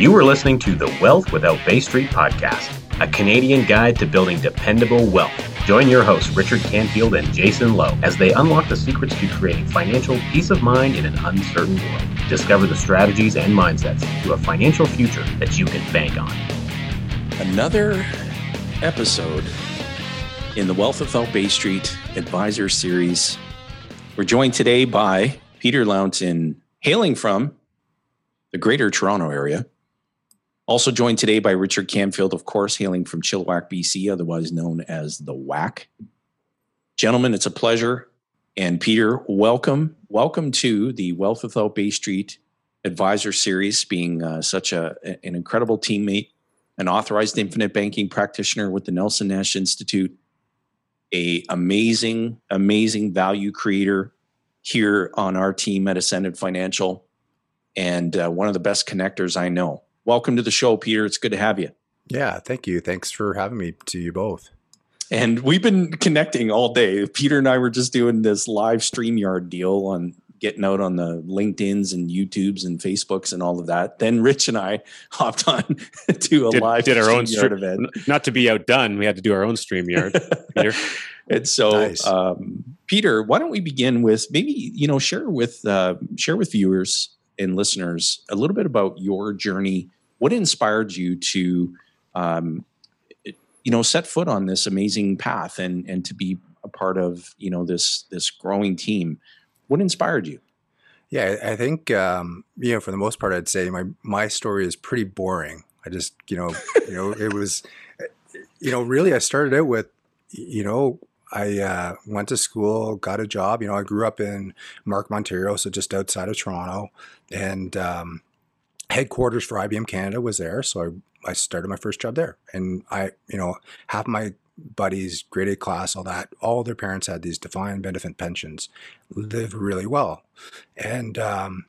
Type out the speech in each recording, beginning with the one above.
You are listening to the Wealth Without Bay Street podcast, a Canadian guide to building dependable wealth. Join your hosts, Richard Canfield and Jason Lowe, as they unlock the secrets to creating financial peace of mind in an uncertain world. Discover the strategies and mindsets to a financial future that you can bank on. Another episode in the Wealth Without Bay Street Advisor Series. We're joined today by Peter Lount, hailing from the greater Toronto area. Also joined today by Richard Canfield, of course, hailing from Chilliwack, BC, otherwise known as the WAC. Gentlemen, it's a pleasure. And Peter, welcome. Welcome to the Wealth Without Bay Street Advisor Series, being uh, such a, an incredible teammate, an authorized infinite banking practitioner with the Nelson Nash Institute, a amazing, amazing value creator here on our team at Ascendant Financial and uh, one of the best connectors I know. Welcome to the show, Peter. It's good to have you. Yeah, thank you. Thanks for having me to you both. And we've been connecting all day. Peter and I were just doing this live StreamYard deal on getting out on the LinkedIn's and YouTubes and Facebooks and all of that. Then Rich and I hopped on to a did, live did our own StreamYard event. Not to be outdone, we had to do our own StreamYard. Peter. and so, Nice. um, Peter, why don't we begin with maybe you know share with uh, share with viewers and listeners a little bit about your journey. What inspired you to, um, you know, set foot on this amazing path and and to be a part of you know this this growing team? What inspired you? Yeah, I think um, you know for the most part, I'd say my my story is pretty boring. I just you know you know it was you know really I started out with you know I uh, went to school, got a job. You know I grew up in Markham, Ontario, so just outside of Toronto, and um, headquarters for IBM Canada was there. So I I started my first job there, and I you know half my buddies, grade A class, all that, all their parents had these defined benefit pensions, lived really well. And, um,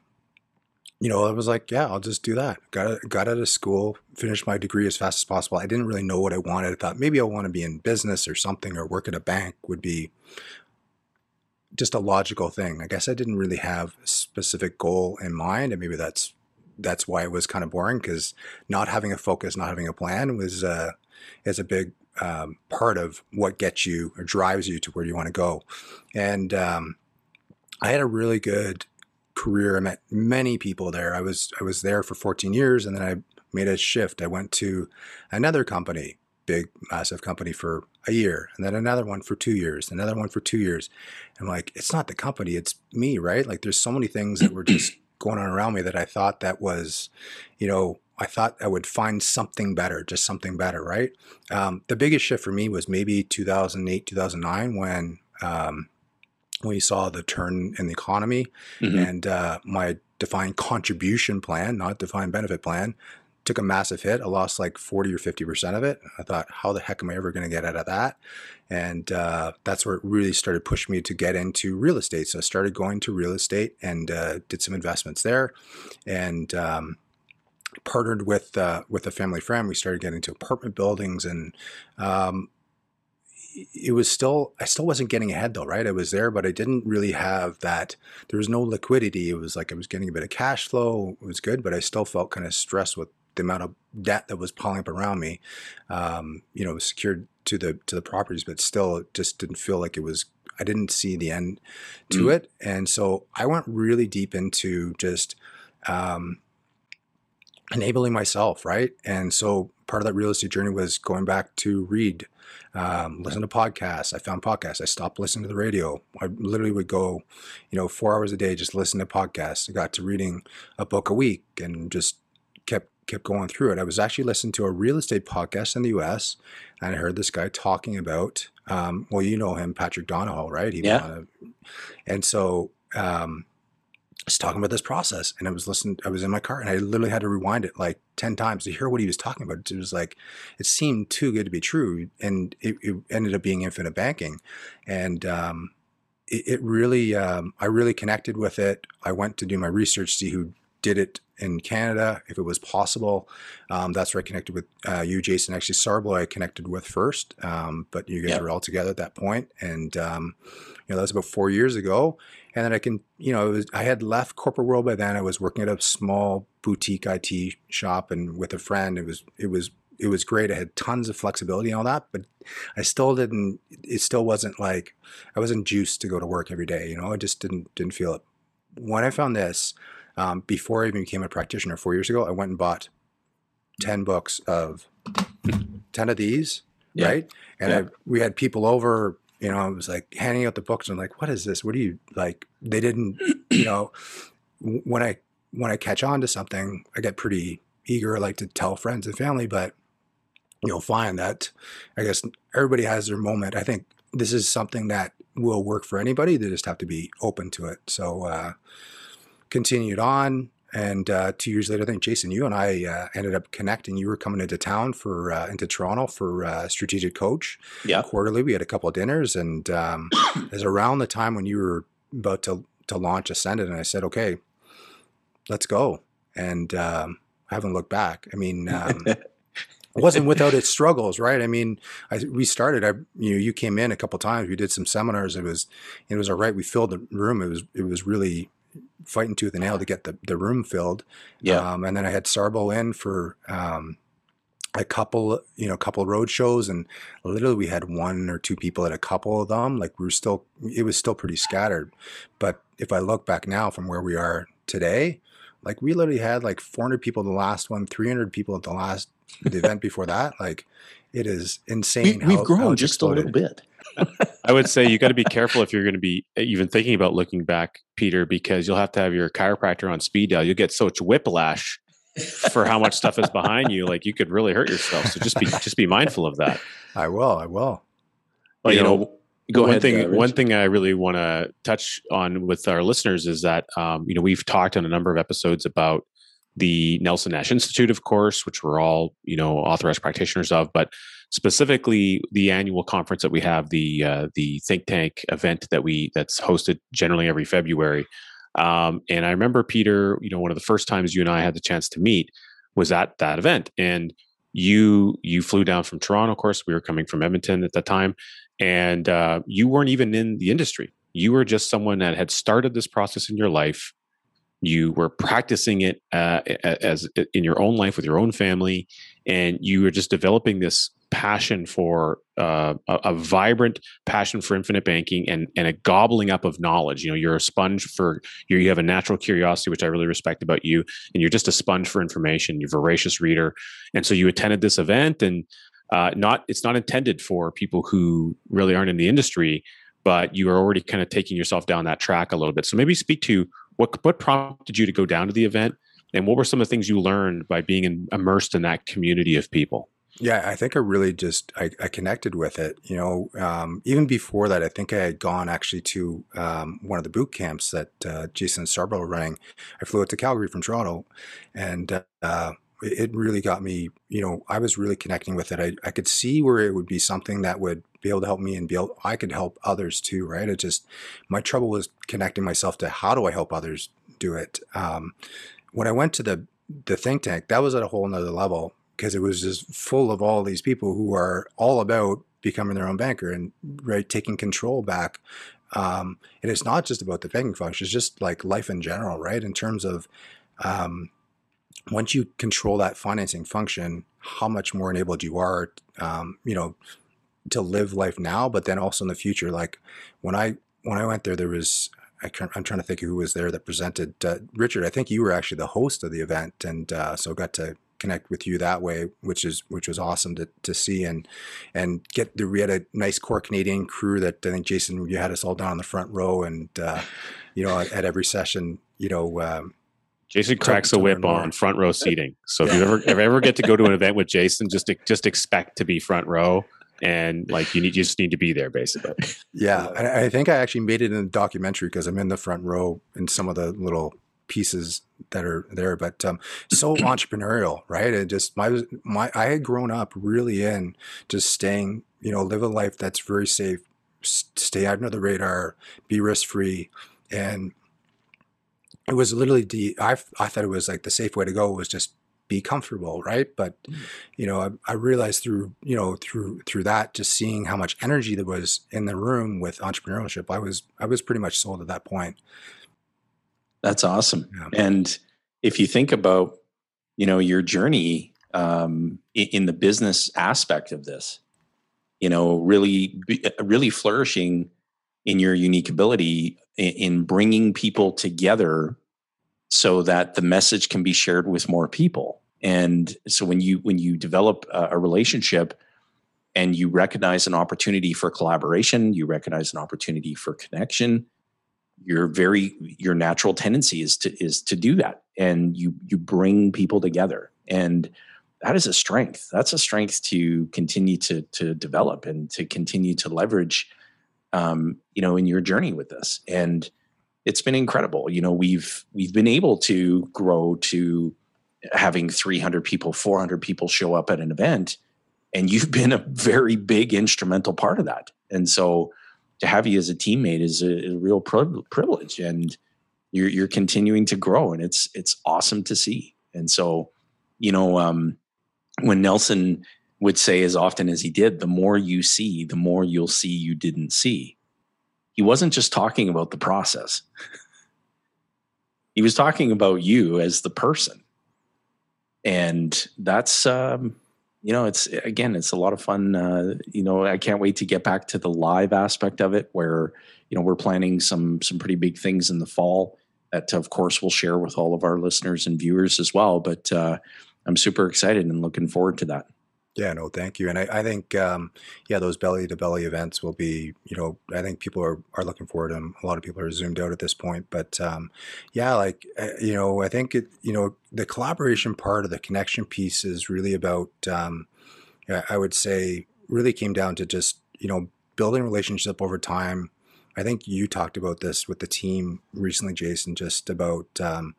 you know, I was like, yeah, I'll just do that. Got got out of school, finished my degree as fast as possible. I didn't really know what I wanted. I thought maybe I want to be in business or something, or work at a bank would be just a logical thing. I guess I didn't really have a specific goal in mind, and maybe that's that's why it was kind of boring because not having a focus, not having a plan was uh, is a big um, part of what gets you or drives you to where you want to go. And um, I had a really good career. I met many people there. I was I was there for 14 years, and then I made a shift. I went to another company, big massive company for a year, and then another one for two years, another one for two years. I'm like, it's not the company, it's me, right? Like, there's so many things that were just going on around me that I thought that was, you know, I thought I would find something better, just something better, right? Um, the biggest shift for me was maybe 2008, 2009, when um, we saw the turn in the economy, Mhm. and uh, my defined contribution plan, not defined benefit plan, took a massive hit. I lost like 40 or 50% of it. I thought, how the heck am I ever going to get out of that? And uh, that's where it really started pushing me to get into real estate. So I started going to real estate and uh, did some investments there. And um, partnered with uh, with a family friend. We started getting into apartment buildings, and um, it was still I still wasn't getting ahead though, right? I was there, but I didn't really have that. There was no liquidity. It was like I was getting a bit of cash flow. It was good, but I still felt kind of stressed with the amount of debt that was piling up around me. Um, you know, secured to the to the properties, but still, it just didn't feel like it was. I didn't see the end to Mm. it, and so I went really deep into just. Um, enabling myself, right? And so part of that real estate journey was going back to read, um, listen to podcasts. I found podcasts. I stopped listening to the radio. I literally would go, you know, four hours a day just listen to podcasts. I got to reading a book a week and just kept kept going through it. I was actually listening to a real estate podcast in the U.S. and I heard this guy talking about, um, well, you know him, Patrick Donohoe, right? He Yeah. a- and so. Um, was talking about this process and I was listening, I was in my car and I literally had to rewind it like 10 times to hear what he was talking about. It was like, it seemed too good to be true. And it, it ended up being infinite banking. And, um, it, it really, um, I really connected with it. I went to do my research, see who did it in Canada if it was possible. Um, that's where I connected with uh, you, Jason. Actually, Sarbo I connected with first, um, but you guys Yep. were all together at that point, and um, you know that was about four years ago. And then I can, you know, it was, I had left corporate world by then. I was working at a small boutique IT shop, and with a friend, it was it was it was great. I had tons of flexibility and all that, but I still didn't. It still wasn't like I wasn't juiced to go to work every day. You know, I just didn't didn't feel it. When I found this, um, before I even became a practitioner four years ago, I went and bought ten books of ten of these, Yeah. right? And Yeah. I, we had people over. You know, I was like handing out the books. and I'm like, "What is this? What do you like?" They didn't. You know, when I when I catch on to something, I get pretty eager. I like to tell friends and family, but you'll find that I guess everybody has their moment. I think this is something that will work for anybody. They just have to be open to it. So uh, continued on, and uh, two years later, I think Jason, you and I uh, ended up connecting. You were coming into town for uh, into Toronto for uh, strategic coach Yeah. quarterly. We had a couple of dinners, and um, it was around the time when you were about to to launch Ascendant, and I said, "Okay, let's go." And um, I haven't looked back. I mean, um, it wasn't without its struggles, right? I mean, I, we started. I you know you came in a couple times. We did some seminars. It was it was all right. We filled the room. It was it was really fighting tooth and nail to get the, the room filled. Yeah. Um, and then I had Sarbo in for um, a couple, you know, a couple road shows, and literally we had one or two people at a couple of them. Like we were still, it was still pretty scattered. But if I look back now from where we are today, like we literally had like 400 people the last one, 300 people at the last the event before that. Like it is We, insane. we've grown how it's just a little bit. I would say you got to be careful if you're going to be even thinking about looking back, Peter, because you'll have to have your chiropractor on speed dial. You'll get such whiplash for how much stuff is behind you. Like you could really hurt yourself. So just be just be mindful of that. I will. I will. Well, you you know, know, go one ahead. thing uh, Rich. one thing I really want to touch on with our listeners is that um, you know we've talked on a number of episodes about the Nelson Nash Institute, of course, which we're all you know authorized practitioners of, but specifically the annual conference that we have, the uh, the think tank event that we that's hosted generally every February. Um, and I remember Peter, you know, one of the first times you and I had the chance to meet was at that event, and you you flew down from Toronto. Of course, we were coming from Edmonton at the time, and uh, you weren't even in the industry. You were just someone that had started this process in your life. You were practicing it uh, as in your own life with your own family, and you were just developing this passion for uh, a, a vibrant passion for infinite banking and and a gobbling up of knowledge. You know, you're a sponge for you. You have a natural curiosity, which I really respect about you, and you're just a sponge for information. You're a voracious reader, and so you attended this event, and uh, not it's not intended for people who really aren't in the industry, but you are already kind of taking yourself down that track a little bit. So maybe speak to what what prompted you to go down to the event, and what were some of the things you learned by being in, immersed in that community of people. Yeah, I think I really just I, I connected with it. You know, um, even before that, I think I had gone actually to um, one of the boot camps that uh, Jason were running. I flew out to Calgary from Toronto, and uh, it it really got me. You know, I was really connecting with it. I, I could see where it would be something that would be able to help me and be able I could help others too. Right? It just my trouble was connecting myself to how do I help others do it. Um, when I went to the the think tank, that was at a whole nother level because it was just full of all these people who are all about becoming their own banker and right taking control back. Um, and it's not just about the banking function; it's just like life in general, right? In terms of um, once you control that financing function, how much more enabled you are, um, you know, to live life now, but then also in the future. Like when I when I went there, there was I I'm trying to think who was there that presented. Uh, Richard, I think you were actually the host of the event, and uh, so got to connect with you that way, which is which was awesome to, to see and and get the we had a nice core Canadian crew that I think Jason you had us all down on the front row, and uh, you know at, at every session, you know. Um, Jason cracks a whip on front row seating. So if you ever if ever get to go to an event with Jason, just just expect to be front row, and like you need you just need to be there basically. Yeah, I think I actually made it in the documentary because I'm in the front row in some of the little pieces that are there. But um, so entrepreneurial, right? It just my my I had grown up really in just staying, you know, live a life that's very safe, stay out under the radar, be risk free, and it was literally the I I thought it was like the safe way to go was just be comfortable, right? But Mm. you know, I, I realized through you know through through that, just seeing how much energy there was in the room with entrepreneurship, I was I was pretty much sold at that point. That's awesome. Yeah. And if you think about, you know, your journey um, in, the business aspect of this, you know, really, really flourishing in your unique ability in, in bringing people together so that the message can be shared with more people. And so when you when you develop a relationship and you recognize an opportunity for collaboration, you recognize an opportunity for connection, your very your natural tendency is to is to do that. And you you bring people together. And that is a strength. That's a strength to continue to to develop and to continue to leverage um, you know in your journey with this. And it's been incredible. You know we've we've been able to grow to having 300 people 400 people show up at an event and you've been a very big instrumental part of that. And so to have you as a teammate is a, a real priv- privilege and you're you're continuing to grow and it's it's awesome to see. And so you know um when nelson would say as often as he did the more you see the more you'll see you didn't see he wasn't just talking about the process. He was talking about you as the person. And that's um you know it's again it's a lot of fun uh, you know i can't wait to get back to the live aspect of it where you know we're planning some some pretty big things in the fall that of course we'll share with all of our listeners and viewers as well. But uh, i'm super excited and looking forward to that Yeah, no, thank you. And I, I think, um, yeah, those belly to belly events will be, you know, I think people are, are looking forward to them. A lot of people are zoomed out at this point, but, um, yeah, like, uh, you know, I think it, you know, the collaboration part of the connection piece is really about, um, I would say really came down to just, you know, building relationship over time. I think you talked about this with the team recently, Jason, just about, um,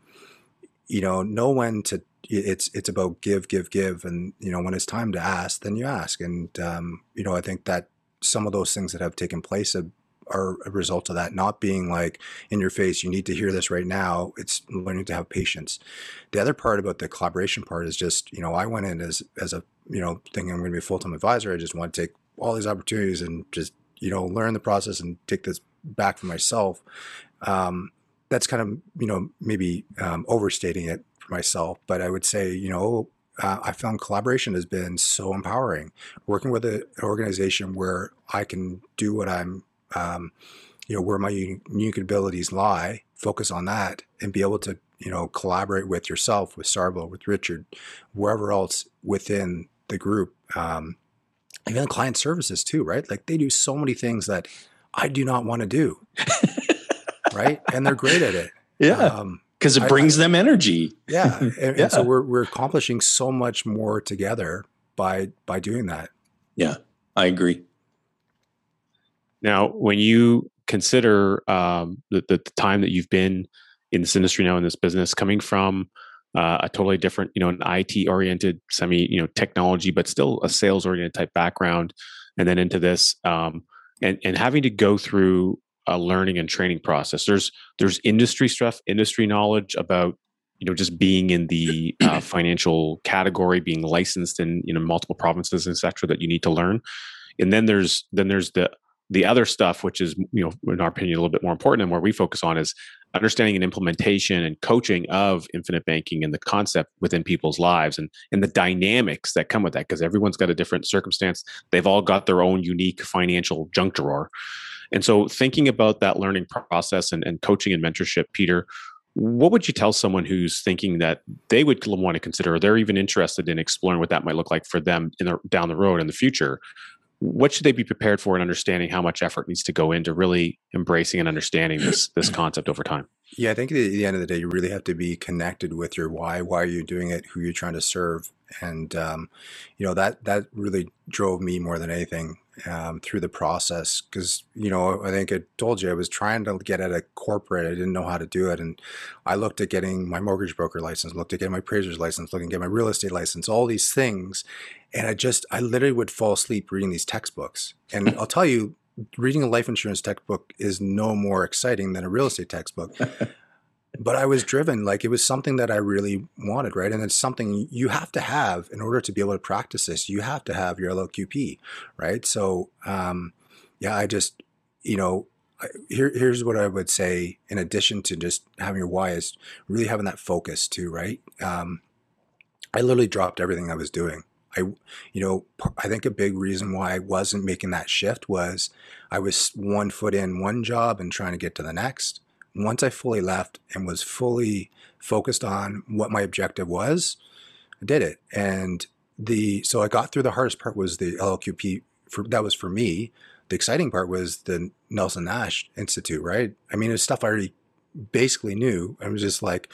you know, know when to it's it's about give give give. And you know when it's time to ask then you ask. And um, you know i think that some of those things that have taken place are a result of that not being like in your face you need to hear this right now. It's learning to have patience. The other part about the collaboration part is just you know i went in as as a you know thinking i'm going to be a full-time advisor. I just want to take all these opportunities and just you know learn the process and take this back for myself. Um, that's kind of you know maybe um, overstating it for myself, but I would say you know uh, I found collaboration has been so empowering. Working with a, an organization where I can do what I'm, um, you know, where my unique abilities lie, focus on that, and be able to you know collaborate with yourself, with Sarbo, with Richard, wherever else within the group. Um, even client services too, right? Like they do so many things that I do not want to do, right? And they're great at it. Um, because it I- brings them energy yeah, and, and so we're we're accomplishing so much more together by by doing that. yeah i agree Now, when you consider um, the, the, the time that you've been in this industry now in this business, coming from uh, a totally different, you know, an IT oriented, semi, you know, technology, but still a sales oriented type background, and then into this, um, and and having to go through a learning and training process. There's there's industry stuff, industry knowledge about you know just being in the uh, financial category, being licensed in you know multiple provinces, etc. That you need to learn, and then there's then there's the the other stuff, which is you know in our opinion a little bit more important and where we focus on is understanding and implementation and coaching of infinite banking and the concept within people's lives and and the dynamics that come with that because everyone's got a different circumstance they've all got their own unique financial junk drawer and so thinking about that learning process and, and coaching and mentorship peter what would you tell someone who's thinking that they would want to consider or they're even interested in exploring what that might look like for them in the, down the road in the future what should they be prepared for and understanding how much effort needs to go into really embracing and understanding this this concept over time Yeah, I think at the end of the day, you really have to be connected with your why. Why are you doing it? Who you're trying to serve, and um, you know that that really drove me more than anything um, through the process. Because you know, I think I told you I was trying to get at a corporate. I didn't know how to do it, and I looked at getting my mortgage broker license, looked at getting my appraiser's license, looking at getting my real estate license, all these things, and I just I literally would fall asleep reading these textbooks. And I'll tell you, reading a life insurance textbook is no more exciting than a real estate textbook. But I was driven. Like it was something that I really wanted, right? And it's something you have to have in order to be able to practice this. You have to have your LLQP, right? So, um, yeah, I just, you know, here, here's what I would say. In addition to just having your why, is really having that focus too, right? Um, I literally dropped everything I was doing. I, you know, I think a big reason why I wasn't making that shift was I was one foot in one job and trying to get to the next. Once I fully left and was fully focused on what my objective was, I did it. And the so I got through the hardest part was the LLQP. For, that was for me. The exciting part was the Nelson Nash Institute, right? I mean, it's stuff I already basically knew. I was just like,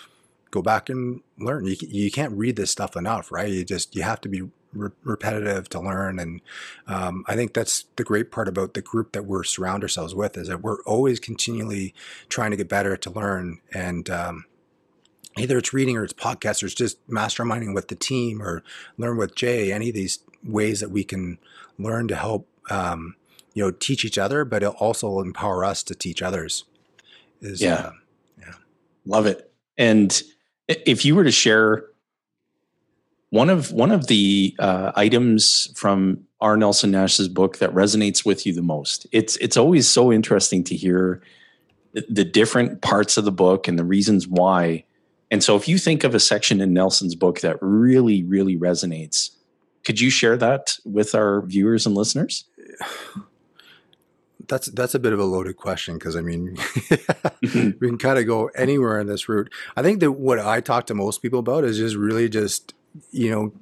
go back and learn. You, you can't read this stuff enough, right? You just you have to be re- repetitive to learn. And um, I think that's the great part about the group that we're surround ourselves with is that we're always continually trying to get better to learn. And um, either it's reading or it's podcasts or it's just masterminding with the team or learn with Jay. Any of these ways that we can learn to help um, you know teach each other, but it'll also empower us to teach others. Is yeah, uh, yeah, love it. And if you were to share one of one of the uh, items from R. Nelson Nash's book that resonates with you the most, it's it's always so interesting to hear the, the different parts of the book and the reasons why. And so, if you think of a section in Nelson's book that really, really resonates, could you share that with our viewers and listeners? that's that's a bit of a loaded question because I mean mm-hmm. we can kind of go anywhere in this route. I think that what I talk to most people about is just really just you know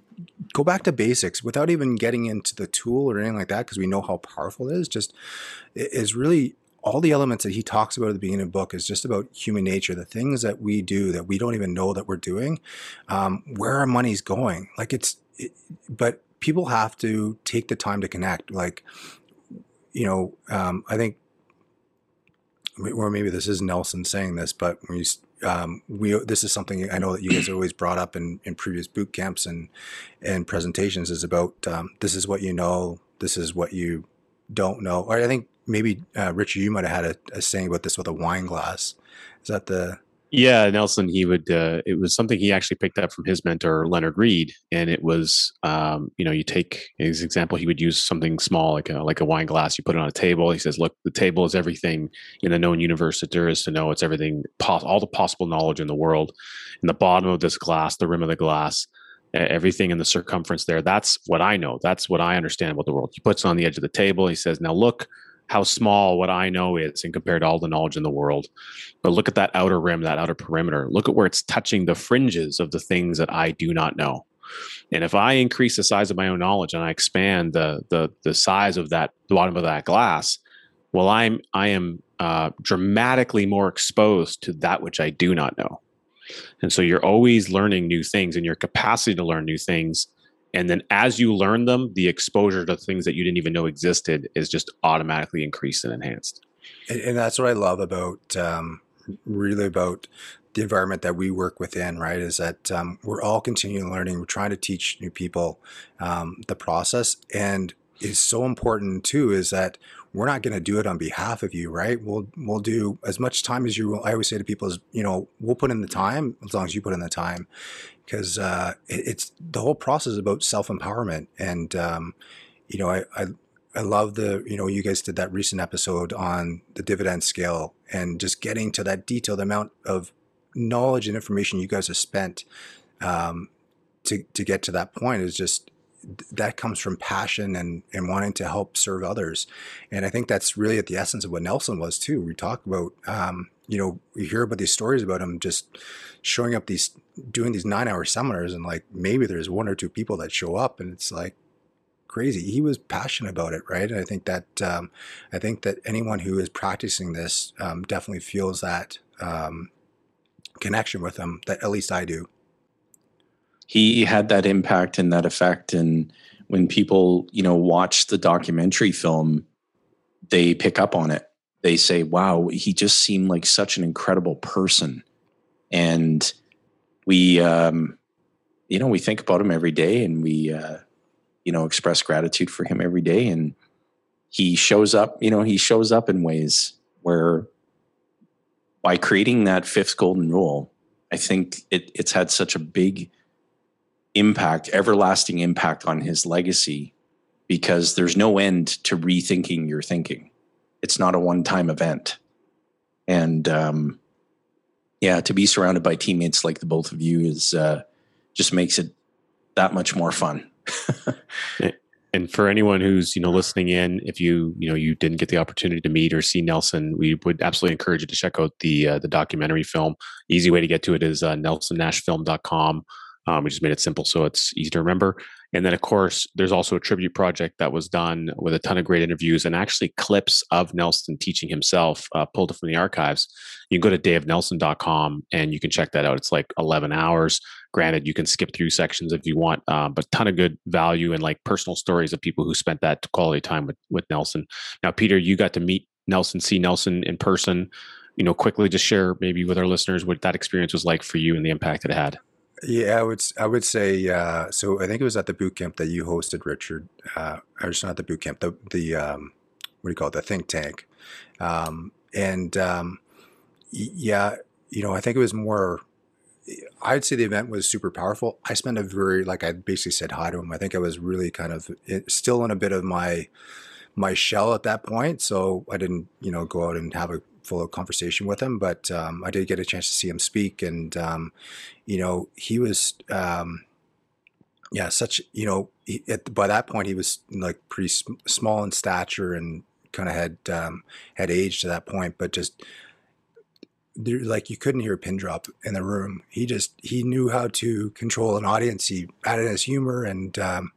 go back to basics without even getting into the tool or anything like that because we know how powerful it is. Just is really all the elements that he talks about at the beginning of the book is just about human nature, the things that we do that we don't even know that we're doing, um, where our money's going. Like it's, it, but people have to take the time to connect. Like you know, um, I think, or maybe this is Nelson saying this, but we, um, we this is something I know that you guys always brought up in, in previous boot camps and and presentations is about um, this is what you know, this is what you don't know. Or I think maybe uh, Richard, you might have had a, a saying about this with a wine glass. Is that the yeah, Nelson, he would, uh, it was something he actually picked up from his mentor, Leonard Read. And it was, um, you know, you take his example, he would use something small, like a, like a wine glass, you put it on a table. He says, look, the table is everything in the known universe that there is to know. It's everything, pos- all the possible knowledge in the world. In the bottom of this glass, the rim of the glass, everything in the circumference there, that's what I know. That's what I understand about the world. He puts it on the edge of the table. He says, now look, how small what I know is in compared to all the knowledge in the world. But look at that outer rim, that outer perimeter. Look at where it's touching the fringes of the things that I do not know. And if I increase the size of my own knowledge and I expand the the the size of that bottom of that glass, well, I'm I am uh, dramatically more exposed to that which I do not know. And so you're always learning new things, and your capacity to learn new things and then as you learn them the exposure to things that you didn't even know existed is just automatically increased and enhanced and, and that's what i love about um, really about the environment that we work within right is that um, we're all continuing learning we're trying to teach new people um, the process and is so important too is that we're not going to do it on behalf of you, right? We'll we'll do as much time as you. Will. I always say to people is, you know, we'll put in the time as long as you put in the time, because uh, it, it's the whole process about self empowerment, and um, you know, I, I I love the you know you guys did that recent episode on the dividend scale and just getting to that detailed amount of knowledge and information you guys have spent um, to to get to that point is just that comes from passion and, and wanting to help serve others. And I think that's really at the essence of what Nelson was too. We talk about, um, you know, we hear about these stories about him just showing up these, doing these nine hour seminars and like maybe there's one or two people that show up and it's like crazy. He was passionate about it. Right. And I think that, um, I think that anyone who is practicing this um, definitely feels that um, connection with them that at least I do he had that impact and that effect. And when people you know watch the documentary film they pick up on it. They say wow he just seemed like such an incredible person. And we um you know we think about him every day and we uh you know express gratitude for him every day. And he shows up you know he shows up in ways where by creating that fifth golden rule, I think it, it's had such a big impact, everlasting impact on his legacy because there's no end to rethinking your thinking. It's not a one time event. And um, yeah, to be surrounded by teammates like the both of you is uh, just makes it that much more fun. and for anyone who's you know listening in if you you know you didn't get the opportunity to meet or see nelson we would absolutely encourage you to check out the uh, the documentary film easy way to get to it is uh, nelsonnashfilm.com um, we just made it simple so it's easy to remember and then, of course, there's also a tribute project that was done with a ton of great interviews and actually clips of Nelson teaching himself uh, pulled from the archives. You can go to dayofnelson.com and you can check that out. It's like 11 hours. Granted, you can skip through sections if you want, um, but ton of good value and like personal stories of people who spent that quality time with, with Nelson. Now, Peter, you got to meet Nelson, see Nelson in person. You know, quickly just share maybe with our listeners what that experience was like for you and the impact it had. Yeah, I would I would say uh, so. I think it was at the boot camp that you hosted, Richard. Uh, or it's not the boot camp, the the um, what do you call it, the think tank. Um, and um, yeah, you know, I think it was more. I'd say the event was super powerful. I spent a very like I basically said hi to him. I think I was really kind of still in a bit of my my shell at that point, so I didn't you know go out and have a full conversation with him, but um, I did get a chance to see him speak, and um, you know, he was, um, yeah, such you know, he, at, by that point he was like pretty sm- small in stature and kind of had um, had aged to that point, but just there, like you couldn't hear a pin drop in the room. He just he knew how to control an audience. He added his humor, and um,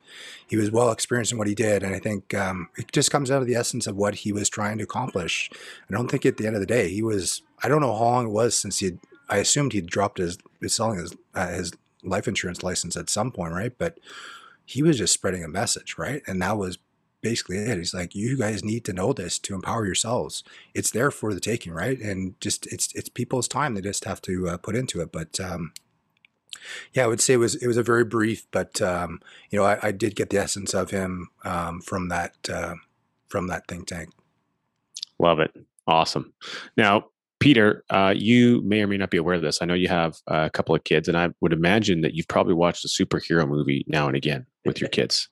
he was well experienced in what he did. And I think um, it just comes out of the essence of what he was trying to accomplish. I don't think at the end of the day he was. I don't know how long it was since he. I assumed he'd dropped his, his selling his uh, his life insurance license at some point, right? But he was just spreading a message, right? And that was basically it. He's like, you guys need to know this to empower yourselves. It's there for the taking, right? And just it's it's people's time. They just have to uh, put into it. But um, yeah, I would say it was it was a very brief, but um, you know, I, I, did get the essence of him um, from that uh, from that think tank. Love it. Awesome. Now, Peter, uh, you may or may not be aware of this. I know you have a couple of kids, and I would imagine that you've probably watched a superhero movie now and again with your kids.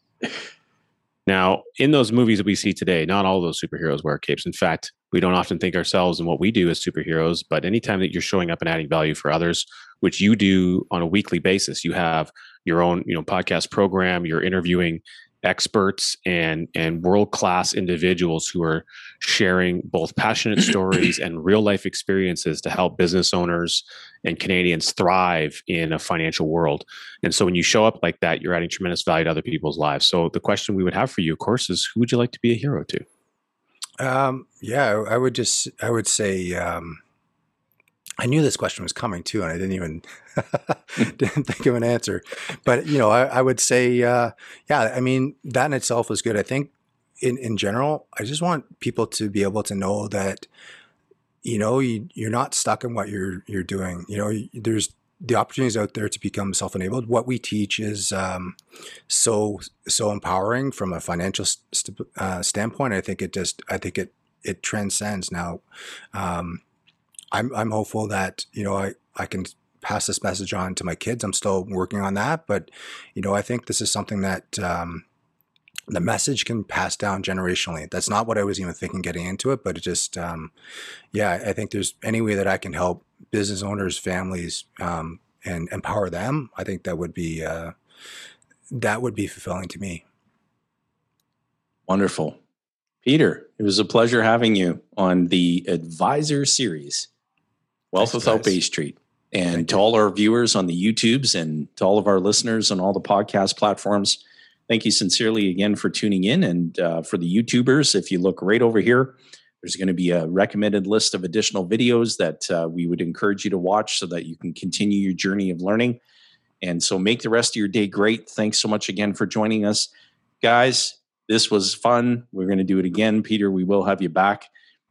Now, in those movies that we see today, not all those superheroes wear capes. In fact, we don't often think ourselves and what we do as superheroes, but anytime that you're showing up and adding value for others, which you do on a weekly basis, you have your own, you know, podcast program, you're interviewing experts and and world class individuals who are sharing both passionate stories and real life experiences to help business owners and Canadians thrive in a financial world. And so when you show up like that, you're adding tremendous value to other people's lives. So the question we would have for you, of course, is who would you like to be a hero to? Um, yeah, I would just I would say um, I knew this question was coming too, and I didn't even didn't think of an answer. But you know, I, I would say, uh, yeah. I mean, that in itself was good. I think, in in general, I just want people to be able to know that, you know, you, you're not stuck in what you're you're doing. You know, there's the opportunities out there to become self-enabled. What we teach is um, so so empowering from a financial st- uh, standpoint. I think it just I think it it transcends now. Um, I'm I'm hopeful that you know I I can pass this message on to my kids. I'm still working on that, but you know I think this is something that um, the message can pass down generationally. That's not what I was even thinking getting into it, but it just um, yeah I think there's any way that I can help business owners, families, um, and empower them. I think that would be uh, that would be fulfilling to me. Wonderful. Peter, it was a pleasure having you on the Advisor series. Wealth Thanks, Without guys. Bay Street. And Thank to you. all our viewers on the YouTubes and to all of our listeners on all the podcast platforms, thank you sincerely again for tuning in. And uh, for the YouTubers, if you look right over here, there's going to be a recommended list of additional videos that uh, we would encourage you to watch so that you can continue your journey of learning. And so make the rest of your day great. Thanks so much again for joining us. Guys, this was fun. We're going to do it again. Peter, we will have you back.